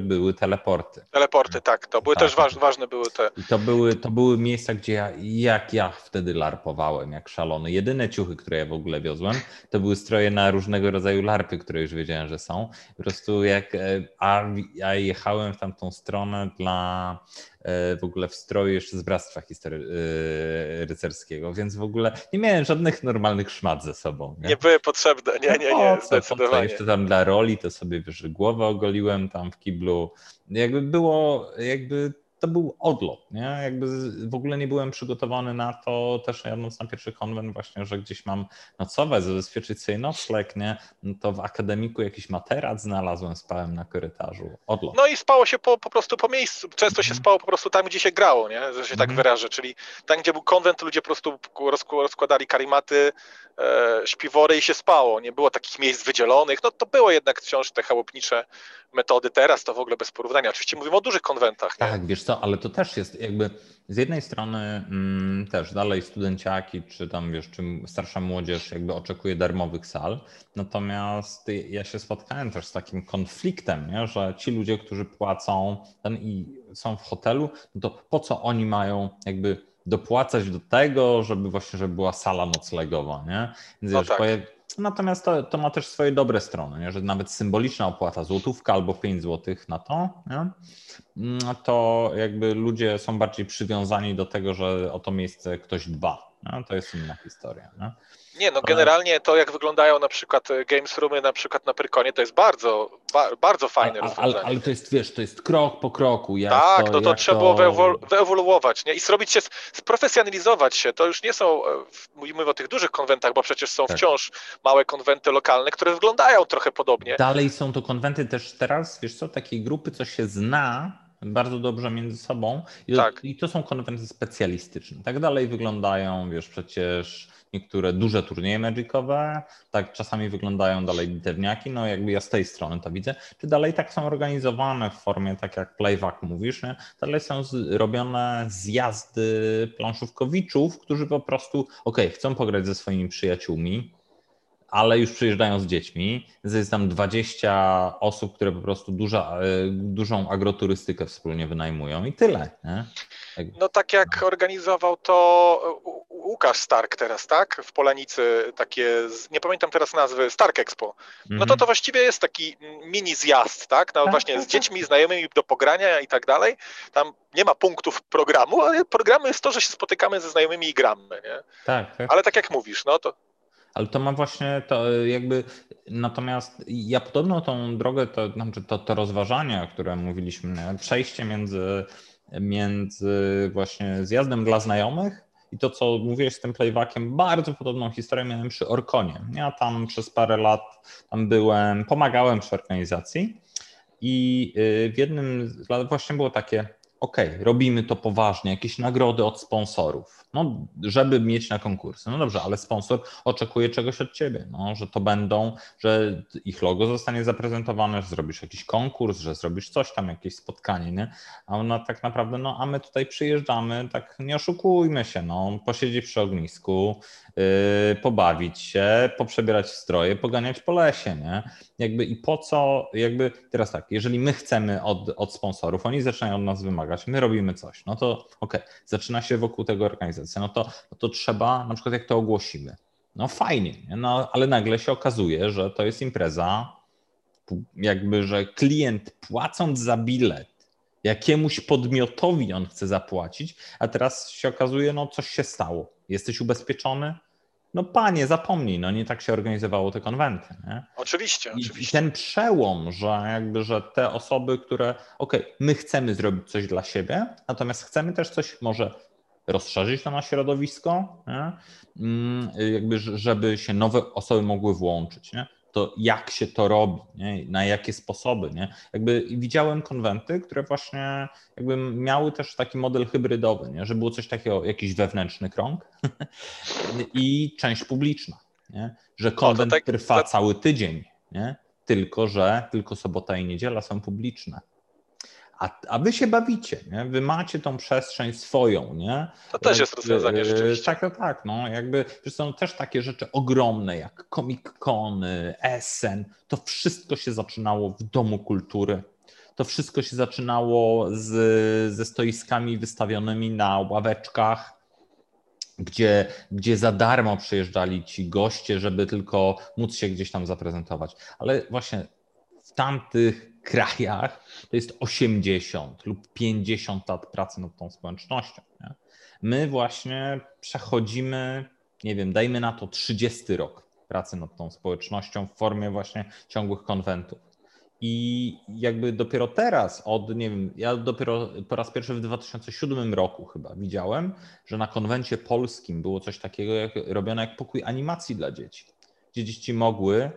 były teleporty. Teleporty, tak, to były tak. też ważne, ważne były te. I to były, to były miejsca, gdzie ja, jak ja wtedy larpowałem, jak szalony. Jedyne ciuchy, które ja w ogóle wiozłem, to były stroje na różnego rodzaju larpy, które już wiedziałem, że są. Po prostu jak, e, a ja jechałem w tamtą stronę dla E, w ogóle w stroju jeszcze z Bractwa History e, Rycerskiego, więc w ogóle nie miałem żadnych normalnych szmat ze sobą. Nie, nie były potrzebne, nie, nie, nie, nie, zdecydowanie. Po co? Jeszcze tam dla roli to sobie, wiesz, głowę ogoliłem tam w kiblu. Jakby było, jakby to był odlot, nie? Jakby w ogóle nie byłem przygotowany na to, też jadąc na pierwszy konwent właśnie, że gdzieś mam nocować, zabezpieczyć sobie nocleg, nie? No to w akademiku jakiś materac znalazłem, spałem na korytarzu, odlot. No i spało się po, po prostu po miejscu, często się mhm. spało po prostu tam, gdzie się grało, nie? Że się tak mhm. wyrażę, czyli tam, gdzie był konwent, ludzie po prostu rozkładali karimaty, e, śpiwory i się spało, nie było takich miejsc wydzielonych, no to było jednak wciąż te chałupnicze metody, teraz to w ogóle bez porównania. Oczywiście mówimy o dużych konwentach. Nie? Tak, wiesz co, ale to też jest jakby z jednej strony mm, też dalej studenciaki, czy tam wiesz, czy starsza młodzież jakby oczekuje darmowych sal, natomiast ja się spotkałem też z takim konfliktem, nie? że ci ludzie, którzy płacą ten i są w hotelu, no to po co oni mają jakby dopłacać do tego, żeby właśnie, żeby była sala noclegowa, nie? Więc no wiesz, tak. Natomiast to, to ma też swoje dobre strony, nie? że nawet symboliczna opłata, złotówka albo 5 złotych na to, nie? Mm, to jakby ludzie są bardziej przywiązani do tego, że o to miejsce ktoś dba. Nie? To jest inna historia. Nie? Nie, no generalnie to jak wyglądają na przykład e, games roomy na przykład na Prykonie, to jest bardzo, ba, bardzo fajne ale, rozwiązanie. Ale, ale, to jest, wiesz, to jest krok po kroku. Jak tak, to, no to trzeba to... było wyewoluować, nie? I zrobić się, sprofesjonalizować się. To już nie są, e, mówimy o tych dużych konwentach, bo przecież są tak. wciąż małe konwenty lokalne, które wyglądają trochę podobnie. Dalej są to konwenty też teraz, wiesz co, takiej grupy, co się zna, bardzo dobrze między sobą i, tak. i to są konwenty specjalistyczne. Tak dalej wyglądają, wiesz, przecież niektóre duże turnieje magicowe, tak czasami wyglądają dalej bitewniaki, no jakby ja z tej strony to widzę, czy dalej tak są organizowane w formie, tak jak playback mówisz, nie? dalej są robione zjazdy planszówkowiczów, którzy po prostu, ok, chcą pograć ze swoimi przyjaciółmi, ale już przyjeżdżają z dziećmi, jest tam 20 osób, które po prostu duża, e, dużą agroturystykę wspólnie wynajmują i tyle. Nie? No tak jak organizował to Łukasz Stark teraz, tak? W Polanicy takie, nie pamiętam teraz nazwy, Stark Expo. No to mhm. to właściwie jest taki mini zjazd, tak? No właśnie z dziećmi, znajomymi do pogrania i tak dalej. Tam nie ma punktów programu, ale programu jest to, że się spotykamy ze znajomymi i gramy, nie? Tak, tak. Ale tak jak mówisz, no to ale to ma właśnie to jakby, natomiast ja podobno tą drogę, to, znaczy to, to rozważania, które mówiliśmy, przejście między, między właśnie zjazdem dla znajomych i to, co mówiłeś z tym playbackiem, bardzo podobną historię miałem przy Orkonie. Ja tam przez parę lat tam byłem, pomagałem przy organizacji i y, w jednym z lat właśnie było takie, okay, robimy to poważnie, jakieś nagrody od sponsorów, no, żeby mieć na konkursy. No dobrze, ale sponsor oczekuje czegoś od ciebie, no, że to będą, że ich logo zostanie zaprezentowane, że zrobisz jakiś konkurs, że zrobisz coś tam, jakieś spotkanie, nie? A ona tak naprawdę, no, a my tutaj przyjeżdżamy, tak nie oszukujmy się, no, posiedzieć przy ognisku, yy, pobawić się, poprzebierać stroje, poganiać po lesie, nie? Jakby i po co, jakby teraz tak, jeżeli my chcemy od, od sponsorów, oni zaczynają od nas wymagać, my robimy coś, no to okej, okay, zaczyna się wokół tego organizacja, no to, no to trzeba, na przykład jak to ogłosimy, no fajnie, nie? No, ale nagle się okazuje, że to jest impreza, jakby, że klient płacąc za bilet, jakiemuś podmiotowi on chce zapłacić, a teraz się okazuje, no coś się stało. Jesteś ubezpieczony? No panie, zapomnij, no nie tak się organizowało te konwenty. Nie? Oczywiście, I, oczywiście. I ten przełom, że jakby, że te osoby, które, okej, okay, my chcemy zrobić coś dla siebie, natomiast chcemy też coś może rozszerzyć to na środowisko, nie? Mm, jakby, żeby się nowe osoby mogły włączyć. Nie? to jak się to robi, nie? na jakie sposoby. Nie? Jakby widziałem konwenty, które właśnie jakby miały też taki model hybrydowy, nie? że było coś takiego, jakiś wewnętrzny krąg i część publiczna, nie? że konwent tak, trwa cały tydzień, nie? tylko że tylko sobota i niedziela są publiczne a, a wy się bawicie, nie? wy macie tą przestrzeń swoją, nie? To też jest rozwiązanie e, rzeczywiście. Tak, tak, tak, no jakby są też takie rzeczy ogromne jak Comic-Cony, Essen, to wszystko się zaczynało w Domu Kultury. To wszystko się zaczynało z, ze stoiskami wystawionymi na ławeczkach, gdzie, gdzie za darmo przyjeżdżali ci goście, żeby tylko móc się gdzieś tam zaprezentować. Ale właśnie w tamtych krajach to jest 80 lub 50 lat pracy nad tą społecznością. Nie? My właśnie przechodzimy, nie wiem, dajmy na to 30 rok pracy nad tą społecznością w formie właśnie ciągłych konwentów. I jakby dopiero teraz, od nie wiem, ja dopiero po raz pierwszy w 2007 roku chyba widziałem, że na konwencie polskim było coś takiego jak, robione jak pokój animacji dla dzieci gdzie dzieci mogły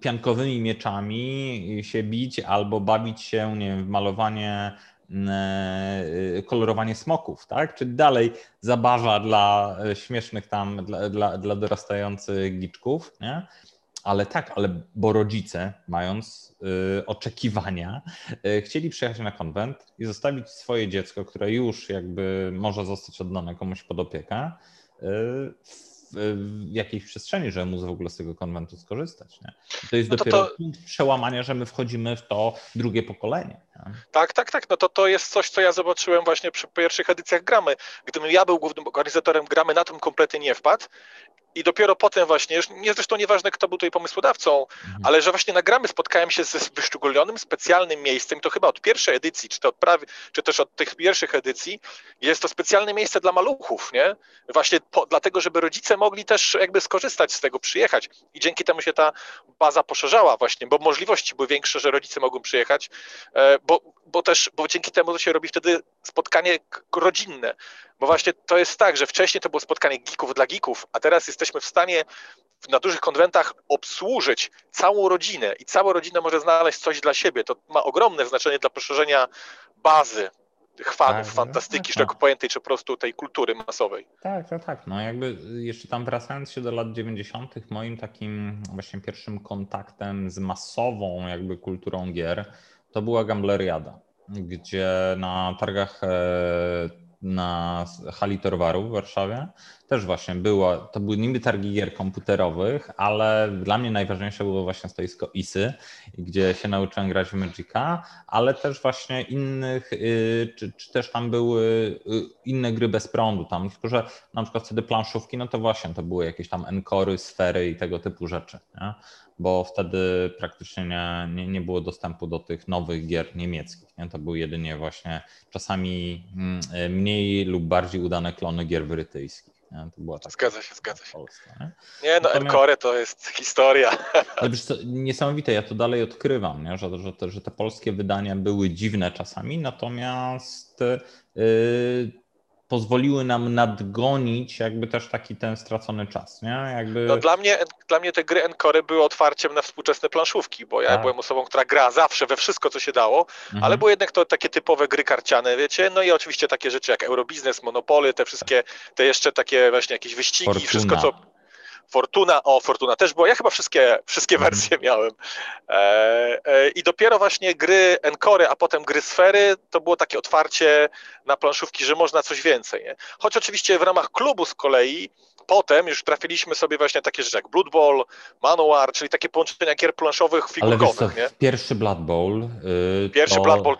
piankowymi mieczami się bić albo bawić się nie wiem, w malowanie, y, kolorowanie smoków, tak? Czy dalej zabawa dla śmiesznych tam, dla, dla, dla dorastających giczków, nie? Ale tak, ale bo rodzice, mając y, oczekiwania, y, chcieli przyjechać na konwent i zostawić swoje dziecko, które już jakby może zostać oddane komuś pod opiekę, y, w jakiejś przestrzeni, żeby móc w ogóle z tego konwentu skorzystać. Nie? To jest no to dopiero to... punkt przełamania, że my wchodzimy w to drugie pokolenie. Tak, tak, tak. No to to jest coś, co ja zobaczyłem właśnie przy pierwszych edycjach Gramy. Gdybym ja był głównym organizatorem Gramy, na tym kompletnie nie wpadł i dopiero potem właśnie, nie zresztą nieważne kto był tutaj pomysłodawcą, mhm. ale że właśnie nagramy spotkałem się z wyszczególnionym, specjalnym miejscem, to chyba od pierwszej edycji, czy to od prawie, czy też od tych pierwszych edycji, jest to specjalne miejsce dla maluchów, nie? Właśnie po, dlatego, żeby rodzice mogli też jakby skorzystać z tego, przyjechać i dzięki temu się ta baza poszerzała właśnie, bo możliwości były większe, że rodzice mogą przyjechać, e, bo, bo też, bo dzięki temu to się robi wtedy spotkanie rodzinne, bo właśnie to jest tak, że wcześniej to było spotkanie geeków dla geeków, a teraz jesteśmy w stanie na dużych konwentach obsłużyć całą rodzinę i cała rodzina może znaleźć coś dla siebie. To ma ogromne znaczenie dla poszerzenia bazy tych fanów tak, fantastyki tak, szeroko pojętej, czy po prostu tej kultury masowej. Tak, tak, tak. No jakby jeszcze tam wracając się do lat 90., moim takim właśnie pierwszym kontaktem z masową jakby kulturą gier to była Gambleriada, gdzie na targach e, na hali Torwaru w Warszawie. Też właśnie było, to były niby targi gier komputerowych, ale dla mnie najważniejsze było właśnie stoisko ISY, gdzie się nauczyłem grać w Magica, ale też właśnie innych, y, czy, czy też tam były y, inne gry bez prądu tam, tylko że na przykład wtedy planszówki, no to właśnie to były jakieś tam enkory, sfery i tego typu rzeczy. Nie? Bo wtedy praktycznie nie, nie, było dostępu do tych nowych gier niemieckich. Nie? To były jedynie właśnie czasami mm, mniej lub bardziej udane klony gier brytyjskich. Nie? To była taka zgadza się, zgadza się. Polska, nie? nie no, Encore to jest historia. Ale wiesz co, niesamowite, ja to dalej odkrywam, nie? Że, że, te, że te polskie wydania były dziwne czasami, natomiast yy, pozwoliły nam nadgonić jakby też taki ten stracony czas, nie? Jakby... No, dla, mnie, dla mnie te gry Encore były otwarciem na współczesne planszówki, bo ja tak. byłem osobą, która gra zawsze we wszystko, co się dało, mhm. ale były jednak to takie typowe gry karciane, wiecie, no i oczywiście takie rzeczy jak Eurobiznes, Monopoly, te wszystkie, te jeszcze takie właśnie jakieś wyścigi, Fortuna. wszystko co Fortuna, o Fortuna też było, ja chyba wszystkie, wszystkie mhm. wersje miałem. E, e, I dopiero właśnie gry Encore, a potem gry Sfery, to było takie otwarcie na planszówki, że można coś więcej. Nie? Choć oczywiście w ramach klubu z kolei potem już trafiliśmy sobie właśnie takie rzeczy jak Blood Bowl, Manowar, czyli takie połączenia gier planszowych, figurkowych. Ale wiesz co, nie? pierwszy Blood Bowl... Yy, pierwszy to... Blood Bowl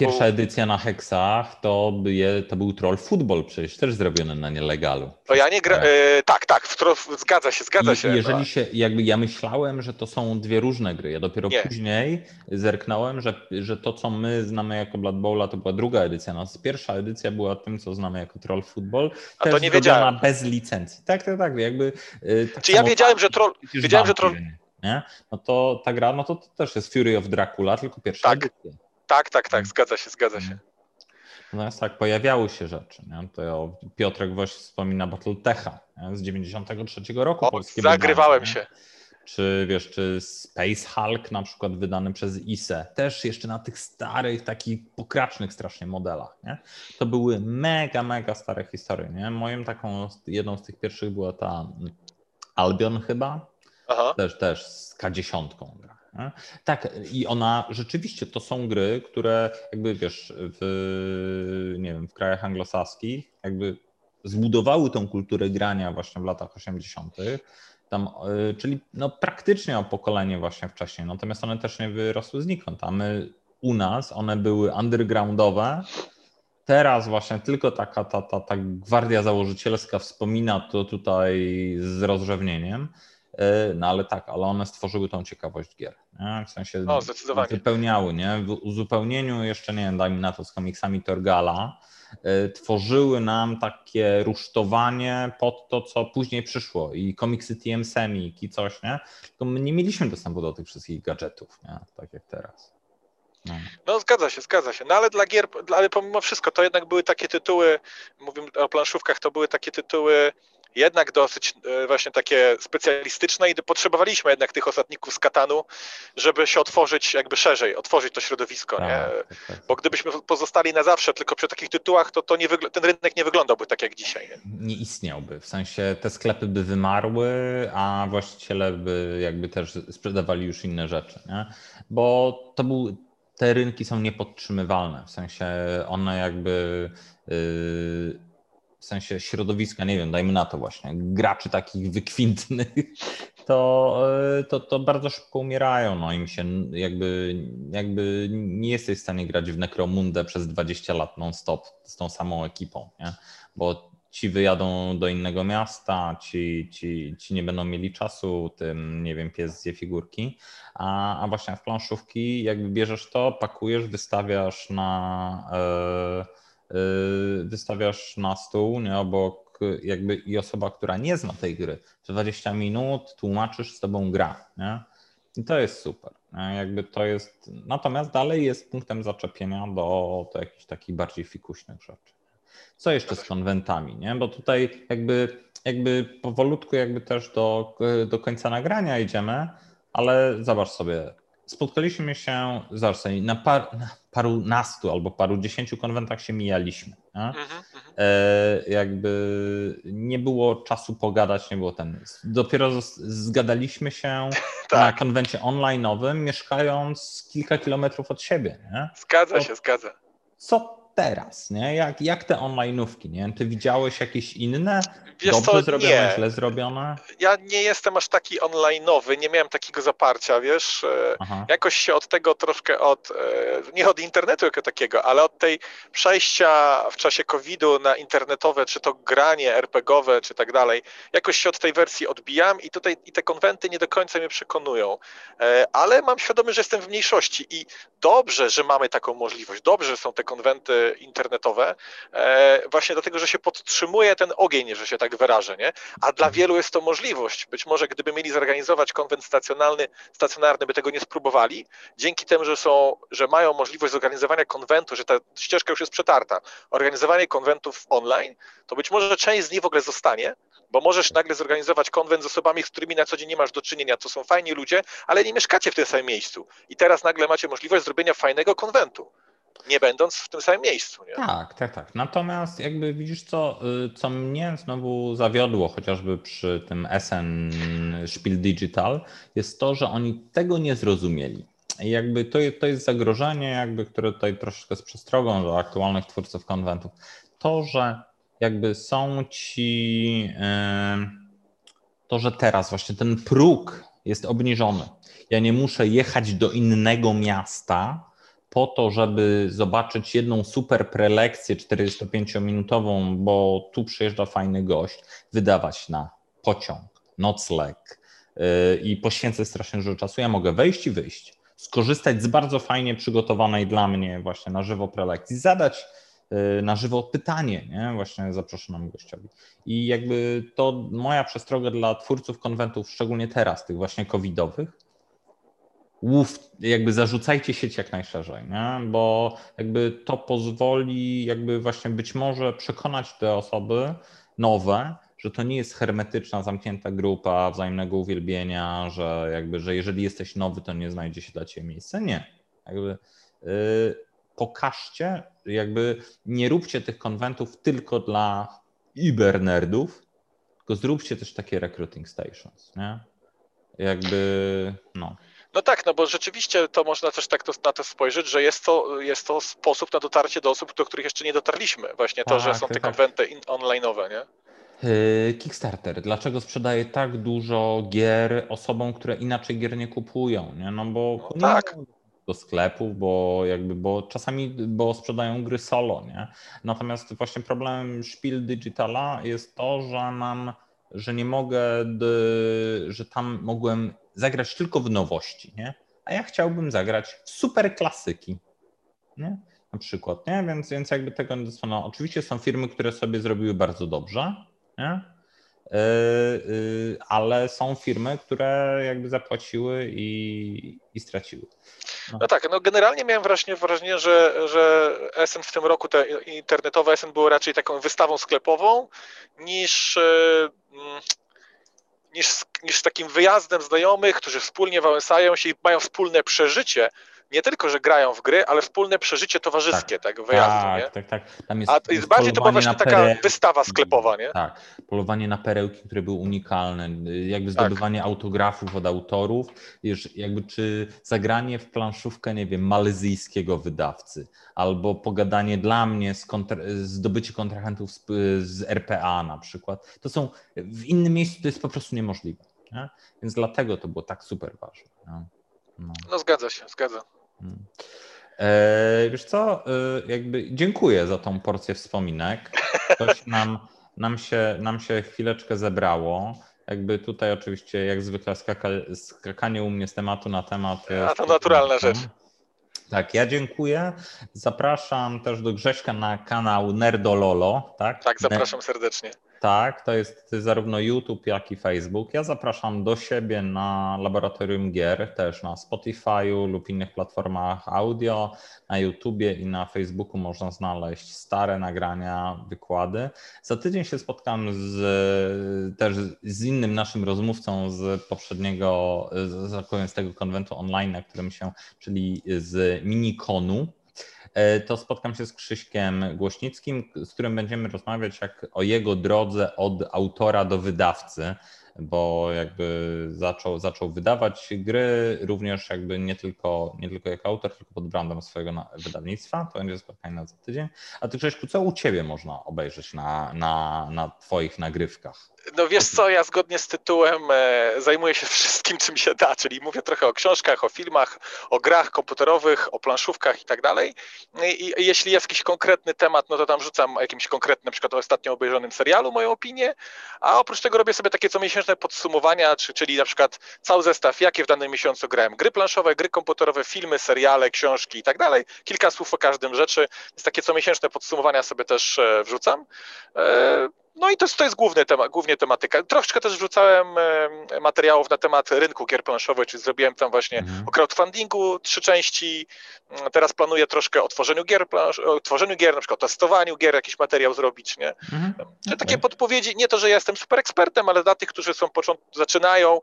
Pierwsza był... edycja na Heksach to, by, to był Troll Football przecież, też zrobiony na nielegalu. To ja nie gra... E, tak, tak, w zgadza się, zgadza I, się. Jeżeli no. się, jakby ja myślałem, że to są dwie różne gry, ja dopiero nie. później zerknąłem, że, że to, co my znamy jako Blood Bowla, to była druga edycja, nas pierwsza edycja była tym, co znamy jako Troll Football, A też to nie wiedziałem. bez licencji. Tak, tak, tak, jakby... E, tak Czy ja wiedziałem, że Troll... Wiedziałem, że Troll... Nie? No to ta gra, no to, to też jest Fury of Dracula, tylko pierwsza tak. edycja. Tak, tak, tak, zgadza się, zgadza się. Natomiast tak, pojawiały się rzeczy. Nie? To Piotrek właśnie wspomina Battletecha z 93 roku. O, zagrywałem się. Czy wiesz, czy Space Hulk na przykład wydany przez ISE, też jeszcze na tych starych, takich pokracznych strasznie modelach. Nie? To były mega, mega stare historie. Nie? Moją taką, jedną z tych pierwszych była ta Albion chyba, Aha. też, też z K10 gra. Tak, i ona rzeczywiście to są gry, które jakby wiesz, w, nie wiem, w krajach anglosaskich jakby zbudowały tą kulturę grania właśnie w latach 80. Tam, e, czyli no praktycznie o pokolenie właśnie wcześniej, natomiast one też nie wyrosły znikąd. A my u nas one były undergroundowe. Teraz właśnie tylko taka ta, ta, ta gwardia założycielska wspomina to tutaj z rozrzewnieniem. E, no ale tak, ale one stworzyły tą ciekawość gier. Nie? W sensie no, zdecydowanie. wypełniały, nie? W uzupełnieniu jeszcze, nie wiem, dajmy na to z komiksami Torgala, e, tworzyły nam takie rusztowanie pod to, co później przyszło i komiksy TM Semik i coś, nie? Tylko my nie mieliśmy dostępu do tych wszystkich gadżetów, nie? Tak jak teraz. No. no. zgadza się, zgadza się. No ale dla gier, ale pomimo wszystko, to jednak były takie tytuły, mówimy o planszówkach, to były takie tytuły jednak dosyć e, właśnie takie specjalistyczne i potrzebowaliśmy jednak tych osadników z Katanu, żeby się otworzyć jakby szerzej, otworzyć to środowisko, nie? Tak, tak, tak. Bo gdybyśmy pozostali na zawsze tylko przy takich tytułach, to, to nie ten rynek nie wyglądałby tak jak dzisiaj. Nie? nie istniałby, w sensie te sklepy by wymarły, a właściciele by jakby też sprzedawali już inne rzeczy, nie? Bo to był, te rynki są niepodtrzymywalne, w sensie one jakby yy, w sensie środowiska, nie wiem, dajmy na to właśnie, graczy takich wykwintnych, to, e, to, to bardzo szybko umierają. No im się jakby, jakby nie jesteś w stanie grać w Necromundę przez 20 lat non-stop z tą samą ekipą, nie? bo ci wyjadą do innego miasta, ci, ci, ci nie będą mieli czasu, tym, nie wiem, pies zje figurki, a, a właśnie w planszówki jakby bierzesz to, pakujesz, wystawiasz na... Yy, wystawiasz na stół, nie, obok jakby i osoba, która nie zna tej gry, 20 minut tłumaczysz z tobą gra, nie? I to jest super. Jakby to jest, natomiast dalej jest punktem zaczepienia do, do jakichś takich bardziej fikuśnych rzeczy. Co jeszcze z konwentami, nie? Bo tutaj jakby, jakby powolutku jakby też do, do końca nagrania idziemy, ale zobacz sobie, spotkaliśmy się, sobie, na, par, na paru nastu albo paru dziesięciu konwentach się mijaliśmy. Mhm, mhm, e, jakby nie było czasu pogadać, nie było ten. Dopiero zgadaliśmy się tak. na konwencie online'owym, mieszkając kilka kilometrów od siebie. Nie? Zgadza to, się, zgadza. Co teraz, nie? Jak, jak te online'ówki, nie? Ty widziałeś jakieś inne? Wiesz dobrze co, zrobione, nie. źle zrobione? Ja nie jestem aż taki online'owy, nie miałem takiego zaparcia, wiesz? E, Aha. Jakoś się od tego troszkę od, e, nie od internetu jako takiego, ale od tej przejścia w czasie COVID-u na internetowe, czy to granie RPGowe, czy tak dalej, jakoś się od tej wersji odbijam i tutaj i te konwenty nie do końca mnie przekonują. E, ale mam świadomość, że jestem w mniejszości i dobrze, że mamy taką możliwość, dobrze, że są te konwenty internetowe, e, właśnie dlatego, że się podtrzymuje ten ogień, że się tak wyrażę, nie? A dla wielu jest to możliwość. Być może gdyby mieli zorganizować konwent stacjonarny, stacjonarny by tego nie spróbowali, dzięki temu, że są, że mają możliwość zorganizowania konwentu, że ta ścieżka już jest przetarta, organizowanie konwentów online, to być może część z nich w ogóle zostanie, bo możesz nagle zorganizować konwent z osobami, z którymi na co dzień nie masz do czynienia, to są fajni ludzie, ale nie mieszkacie w tym samym miejscu. I teraz nagle macie możliwość zrobienia fajnego konwentu nie będąc w tym samym miejscu. Nie? Tak, tak, tak. Natomiast jakby widzisz, co, y, co mnie znowu zawiodło, chociażby przy tym SN Spiel Digital, jest to, że oni tego nie zrozumieli. I jakby to, to jest zagrożenie, jakby, które tutaj troszeczkę z przestrogą do aktualnych twórców konwentów. To, że jakby są ci, to, że teraz właśnie ten próg jest obniżony. Ja nie muszę jechać do innego miasta po to, żeby zobaczyć jedną super prelekcję 45-minutową, bo tu przyjeżdża fajny gość, wydawać na pociąg, nocleg yy, i poświęcę strasznie dużo czasu. Ja mogę wejść i wyjść, skorzystać z bardzo fajnie przygotowanej dla mnie właśnie na żywo prelekcji, zadać Y, na żywo pytanie, nie? właśnie zaproszonym gościowi. I jakby to moja przestroga dla twórców konwentów, szczególnie teraz, tych właśnie covidowych, łów, jakby zarzucajcie sieć jak najszerzej, nie? bo jakby to pozwoli jakby właśnie być może przekonać te osoby nowe, że to nie jest hermetyczna, zamknięta grupa wzajemnego uwielbienia, że jakby, że jeżeli jesteś nowy, to nie znajdzie się dla ciebie miejsca. Nie. Jakby, yy, pokażcie, jakby nie róbcie tych konwentów tylko dla ibernerdów, tylko zróbcie też takie recruiting stations, nie? Jakby, no. No tak, no bo rzeczywiście to można też tak to, na to spojrzeć, że jest to, jest to sposób na dotarcie do osób, do których jeszcze nie dotarliśmy. Właśnie to, że tak, są te tak. konwenty online'owe, nie? Yy, Kickstarter. Dlaczego sprzedaje tak dużo gier osobom, które inaczej gier nie kupują? Nie? No bo no tak do sklepów, bo jakby, bo czasami, bo sprzedają gry solo, nie? Natomiast właśnie problemem Spiel Digitala jest to, że mam, że nie mogę, że tam mogłem zagrać tylko w nowości, nie? A ja chciałbym zagrać w super klasyki, nie? Na przykład, nie? Więc, więc jakby tego nie dostano. Oczywiście są firmy, które sobie zrobiły bardzo dobrze, nie? Yy, yy, ale są firmy, które jakby zapłaciły i, i straciły. No. no. tak, no generalnie miałem wrażenie, wrażenie że, że SN w tym roku, te internetowe SN było raczej taką wystawą sklepową niż, e, niż, niż takim wyjazdem znajomych, którzy wspólnie wałęsają się i mają wspólne przeżycie, nie tylko, że grają w gry, ale wspólne przeżycie towarzyskie, tak, tak wyjazdu, tak, nie? Tak, tak, Tam jest, A jest bardziej to była właśnie taka perełki, wystawa sklepowa, nie? Tak, polowanie na perełki, które były unikalne, jakby tak. zdobywanie tak. autografów od autorów, wiesz, jakby czy zagranie w planszówkę, nie wiem, malezyjskiego wydawcy, albo pogadanie dla mnie, z kontra, zdobycie kontrahentów z, z RPA na przykład, to są, w innym miejscu to jest po prostu niemożliwe, nie? Więc dlatego to było tak super ważne. No. no zgadza się, zgadza. Hmm. E, wiesz co, e, jakby dziękuję za tą porcję wspominek. Coś nam, nam, się, nam się chwileczkę zebrało. Jakby tutaj oczywiście jak zwykle skaka, skakanie u mnie z tematu na temat. A to naturalna rzecz. Tak, ja dziękuję. Zapraszam też do Grześka na kanał Nerdololo. Tak, tak zapraszam serdecznie. Tak, to jest zarówno YouTube, jak i Facebook. Ja zapraszam do siebie na Laboratorium Gier, też na Spotify'u lub innych platformach audio, na YouTubie i na Facebooku można znaleźć stare nagrania, wykłady. Za tydzień się spotkam z, też z innym naszym rozmówcą z poprzedniego, z, z tego konwentu online, na którym się, czyli z Minikonu to spotkam się z Krzyśkiem Głośnickim, z którym będziemy rozmawiać jak o jego drodze od autora do wydawcy bo jakby zaczął, zaczął wydawać gry również jakby nie tylko, nie tylko jako autor, tylko pod brandem swojego wydawnictwa. To będzie spotkanie na za tydzień. A ty Grześku, co u ciebie można obejrzeć na, na, na twoich nagrywkach? No wiesz co, ja zgodnie z tytułem e, zajmuję się wszystkim, czym się da, czyli mówię trochę o książkach, o filmach, o grach komputerowych, o planszówkach i tak dalej. I jeśli jest jakiś konkretny temat, no to tam rzucam jakimś konkretnym, na przykład o ostatnio obejrzanym serialu moją opinię, a oprócz tego robię sobie takie co miesięczne miesięczne podsumowania, czy, czyli na przykład cały zestaw, jakie w danym miesiącu grałem. Gry planszowe, gry komputerowe, filmy, seriale, książki i tak dalej. Kilka słów o każdym rzeczy. Więc takie comiesięczne podsumowania sobie też e, wrzucam. No i to, to jest główny temat, głównie tematyka. Troszkę też wrzucałem materiałów na temat rynku gier planszowych, czyli zrobiłem tam właśnie mhm. o crowdfundingu trzy części. Teraz planuję troszkę o tworzeniu gier, o tworzeniu gier, na przykład o testowaniu gier, jakiś materiał zrobić, nie? Mhm. Okay. Takie podpowiedzi, nie to, że ja jestem super ekspertem, ale dla tych, którzy są począt... zaczynają,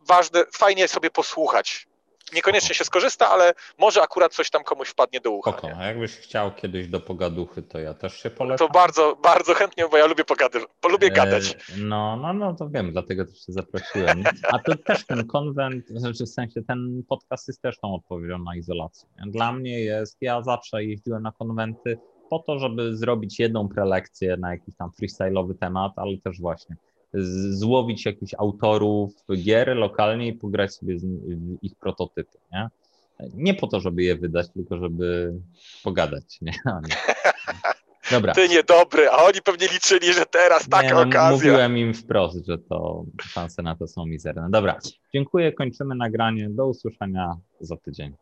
ważne, fajnie sobie posłuchać niekoniecznie się skorzysta, ale może akurat coś tam komuś wpadnie do ucha. Spoko. A jakbyś chciał kiedyś do pogaduchy, to ja też się polecam. To bardzo, bardzo chętnie, bo ja lubię pogady, lubię e, gadać. No, no, no, to wiem, dlatego też się zaprosiłem. A to też ten konwent, znaczy w sensie ten podcast jest też tą odpowiedzią na izolację. Dla mnie jest, ja zawsze jeździłem na konwenty po to, żeby zrobić jedną prelekcję na jakiś tam freestyle'owy temat, ale też właśnie złowić jakichś autorów gier lokalnie i pograć sobie ich prototypy, nie? Nie po to, żeby je wydać, tylko żeby pogadać, nie? Dobra. Ty niedobry, a oni pewnie liczyli, że teraz taka nie, no, okazja. Mówiłem im wprost, że to szanse na to są mizerne. Dobra, dziękuję, kończymy nagranie. Do usłyszenia za tydzień.